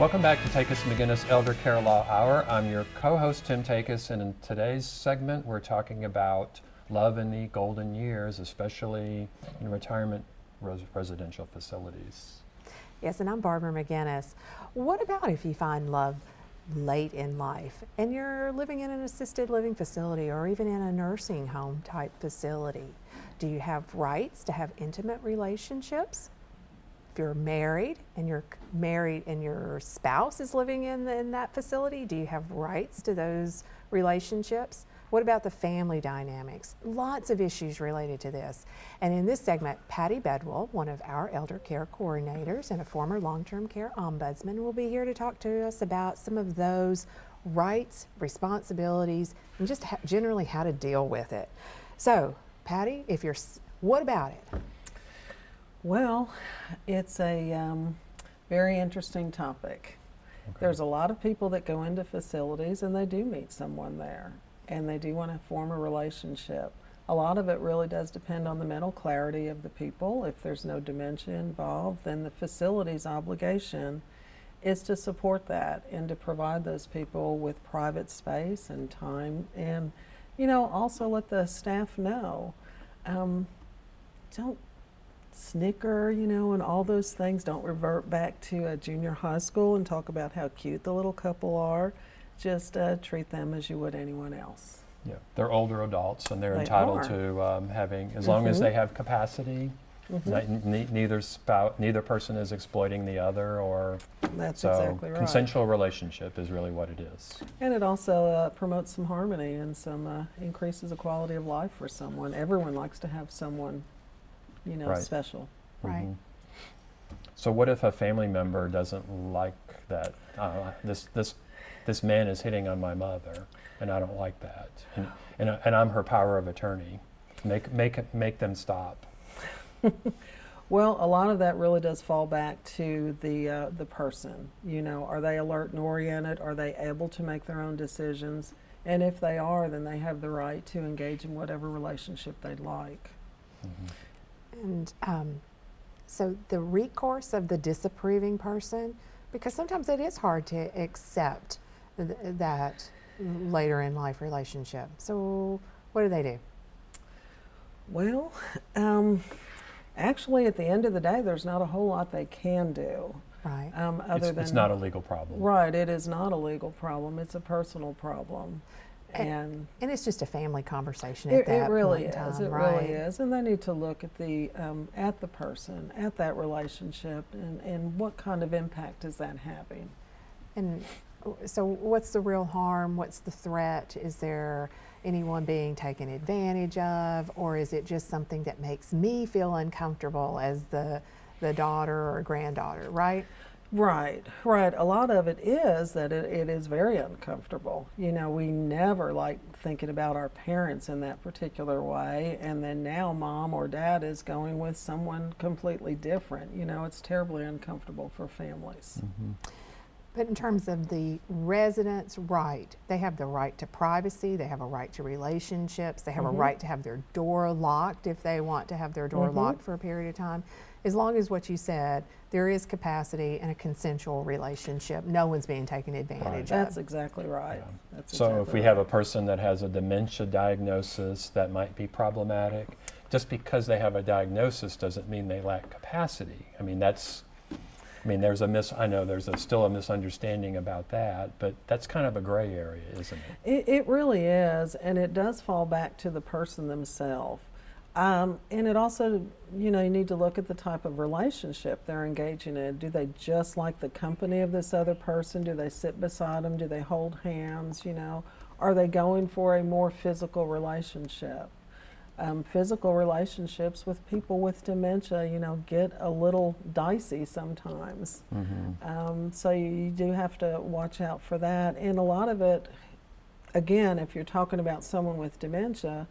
Welcome back to Takacs McGinnis Elder Care Law Hour. I'm your co-host Tim Takacs, and in today's segment, we're talking about love in the golden years, especially in retirement res- residential facilities. Yes, and I'm Barbara McGinnis. What about if you find love late in life and you're living in an assisted living facility or even in a nursing home type facility? Do you have rights to have intimate relationships? You're married and you're married and your spouse is living in, the, in that facility, do you have rights to those relationships? What about the family dynamics? Lots of issues related to this. And in this segment, Patty Bedwell, one of our elder care coordinators and a former long term care ombudsman, will be here to talk to us about some of those rights, responsibilities, and just ha- generally how to deal with it. So, Patty, if you're, what about it? Well, it's a um, very interesting topic. There's a lot of people that go into facilities and they do meet someone there and they do want to form a relationship. A lot of it really does depend on the mental clarity of the people. If there's no dementia involved, then the facility's obligation is to support that and to provide those people with private space and time and, you know, also let the staff know. Um, don't snicker, you know, and all those things. Don't revert back to a junior high school and talk about how cute the little couple are. Just uh, treat them as you would anyone else. Yeah, they're older adults and they're They entitled are. to um, having, as long as Mhm. they have capacity. Mhm. ne- neither spout, neither person is exploiting the other, or That's so exactly right. consensual relationship is really what it is. And it also uh, promotes some harmony and some uh, increases the quality of life for someone. Everyone likes to have someone, you know, Right. special. Right. Mhm. So what if a family member doesn't like that? Uh, this this this man is hitting on my mother, and I don't like that, and and, I- and I'm her power of attorney. Make make make them stop. Well, a lot of that really does fall back to the uh, the person. You know, are they alert and oriented? Are they able to make their own decisions? And if they are, then they have the right to engage in whatever relationship they'd like. And um, so the recourse of the disapproving person, because sometimes it is hard to accept th- that later in life relationship. So what do they do? Well, um, actually, at the end of the day, there's not a whole lot they can do. Right. Um, other It's, than it's not a legal problem. right, it is not a legal problem. It's a personal problem, A- and And it's just a family conversation It, at that it really point in is. time, It right? really is, and they need to look at the um, at the person, at that relationship, and, and what kind of impact is that having. And so, what's the real harm? What's the threat? Is there anyone being taken advantage of, or is it just something that makes me feel uncomfortable as the the daughter or granddaughter? Right? Right, right. A lot of it is that it, it is very uncomfortable. You know, we never like thinking about our parents in that particular way, and then now mom or dad is going with someone completely different. You know, it's terribly uncomfortable for families. Mhm. But in terms of the residents' right, they have the right to privacy, they have a right to relationships, they have a Mhm. right to have their door locked if they want to have their door Mhm. locked for a period of time. As long as what you said, there is capacity and a consensual relationship, no one's being taken advantage That's of. That's exactly right. Yeah. That's So if exactly we have a person that has a dementia diagnosis that might be problematic, just because they have a diagnosis doesn't mean they lack capacity. I mean, that's, I mean, there's a mis, I know there's a, still a misunderstanding about that, but that's kind of a gray area, isn't it? It, it really is, and it does fall back to the person themselves. Um, and it also, you know, you need to look at the type of relationship they're engaging in. Do they just like the company of this other person? Do they sit beside them? Do they hold hands? You know, are they going for a more physical relationship? Um, physical relationships with people with dementia, you know, get a little dicey sometimes. Um, so you, you do have to watch out for that. And a lot of it, again, if you're talking about someone with dementia,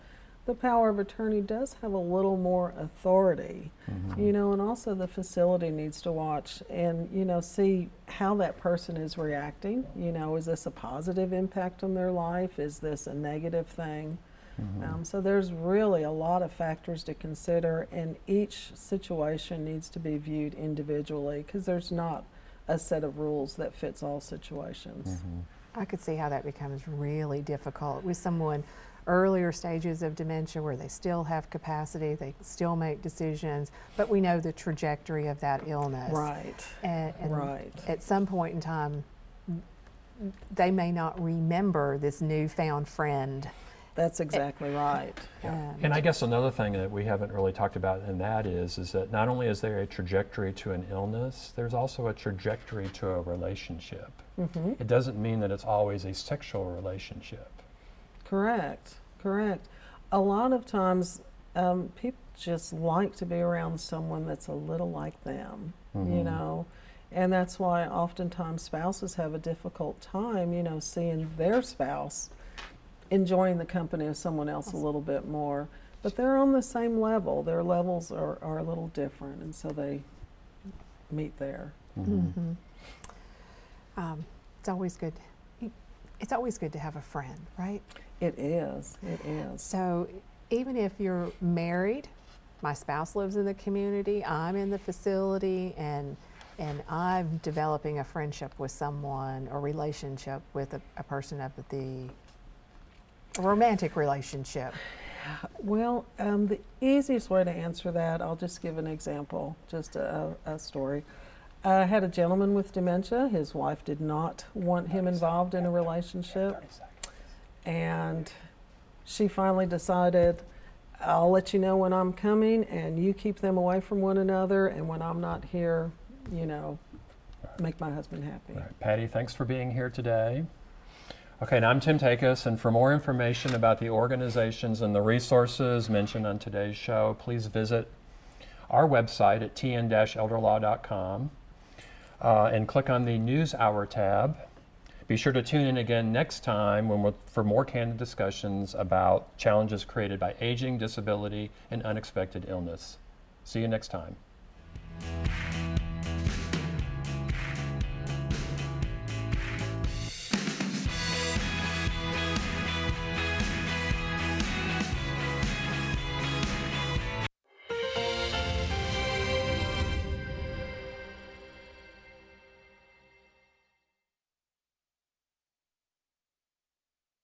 the power of attorney does have a little more authority, Mm-hmm. you know, and also the facility needs to watch and, you know, see how that person is reacting. You know, is this a positive impact on their life? Is this a negative thing? Mm-hmm. Um, so there's really a lot of factors to consider, and each situation needs to be viewed individually because there's not a set of rules that fits all situations. Mhm. I could see how that becomes really difficult with someone earlier stages of dementia where they still have capacity, they still make decisions, but we know the trajectory of that illness. Right. And, and Right. at some point in time, they may not remember this newfound friend. That's exactly right. And I guess another thing that we haven't really talked about in that is, is that not only is there a trajectory to an illness, there's also a trajectory to a relationship. hmm It doesn't mean that it's always a sexual relationship. Correct. Correct. A lot of times, um, people just like to be around someone that's a little like them, you Mhm. know, and that's why oftentimes spouses have a difficult time, you know, seeing their spouse enjoying the company of someone else a little bit more. But they're on the same level. Their levels are, are a little different, and so they meet there. Mhm. mhm. Um, it's always good. It's always good to have a friend, right? It is. It is. So even if you're married, my spouse lives in the community, I'm in the facility, and and I'm developing a friendship with someone or relationship with a, a person of the a romantic relationship. Well, um, the easiest way to answer that, I'll just give an example, just a, a story. I had a gentleman with dementia. His wife did not want him involved in a relationship. And she finally decided, I'll let you know when I'm coming, and you keep them away from one another. And when I'm not here, you know, make my husband happy. Right, Patty, thanks for being here today. Okay, and I'm Tim Takacs, and for more information about the organizations and the resources mentioned on today's show, please visit our website at tn-elderlaw.com uh, and click on the News Hour tab. Be sure to tune in again next time when we'll, for more candid discussions about challenges created by aging, disability, and unexpected illness. See you next time.